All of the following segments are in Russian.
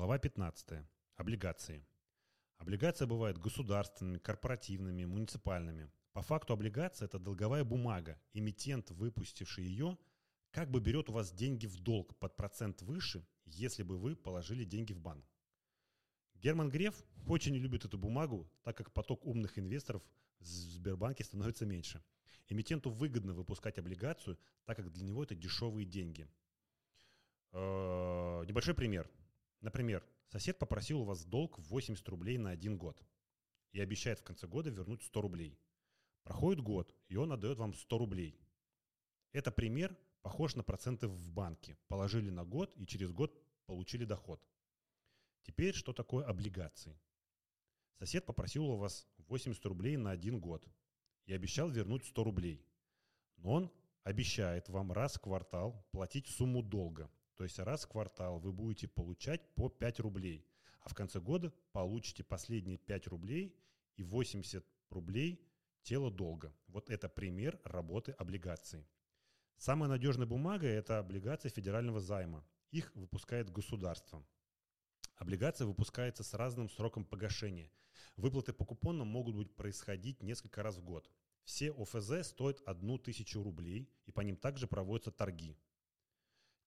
Глава 15. Облигации. Облигации бывают государственными, корпоративными, муниципальными. По факту облигация – это долговая бумага. Эмитент, выпустивший ее, как бы берет у вас деньги в долг под процент выше, если бы вы положили деньги в банк. Герман Греф очень любит эту бумагу, так как поток умных инвесторов в Сбербанке становится меньше. Эмитенту выгодно выпускать облигацию, так как для него это дешевые деньги. Э, небольшой пример. Например, сосед попросил у вас долг в 80 рублей на один год и обещает в конце года вернуть 100 рублей. Проходит год, и он отдает вам 100 рублей. Это пример похож на проценты в банке. Положили на год и через год получили доход. Теперь что такое облигации? Сосед попросил у вас 80 рублей на один год и обещал вернуть 100 рублей. Но он обещает вам раз в квартал платить сумму долга. То есть раз в квартал вы будете получать по 5 рублей, а в конце года получите последние 5 рублей и 80 рублей тело долга. Вот это пример работы облигаций. Самая надежная бумага – это облигации федерального займа. Их выпускает государство. Облигация выпускается с разным сроком погашения. Выплаты по купонам могут быть происходить несколько раз в год. Все ОФЗ стоят одну тысячу рублей, и по ним также проводятся торги.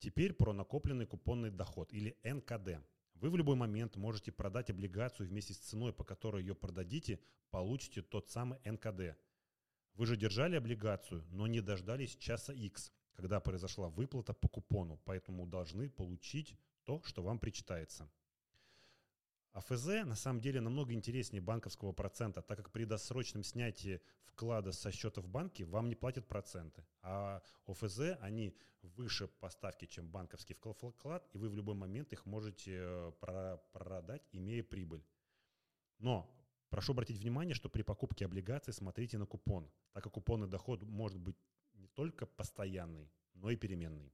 Теперь про накопленный купонный доход или НКД. Вы в любой момент можете продать облигацию вместе с ценой, по которой ее продадите, получите тот самый НКД. Вы же держали облигацию, но не дождались часа X, когда произошла выплата по купону, поэтому должны получить то, что вам причитается. АФЗ на самом деле намного интереснее банковского процента, так как при досрочном снятии вклада со счета в банке вам не платят проценты. А ОФЗ, они выше поставки, чем банковский вклад, и вы в любой момент их можете э, продать, имея прибыль. Но прошу обратить внимание, что при покупке облигаций смотрите на купон, так как купонный доход может быть не только постоянный, но и переменный.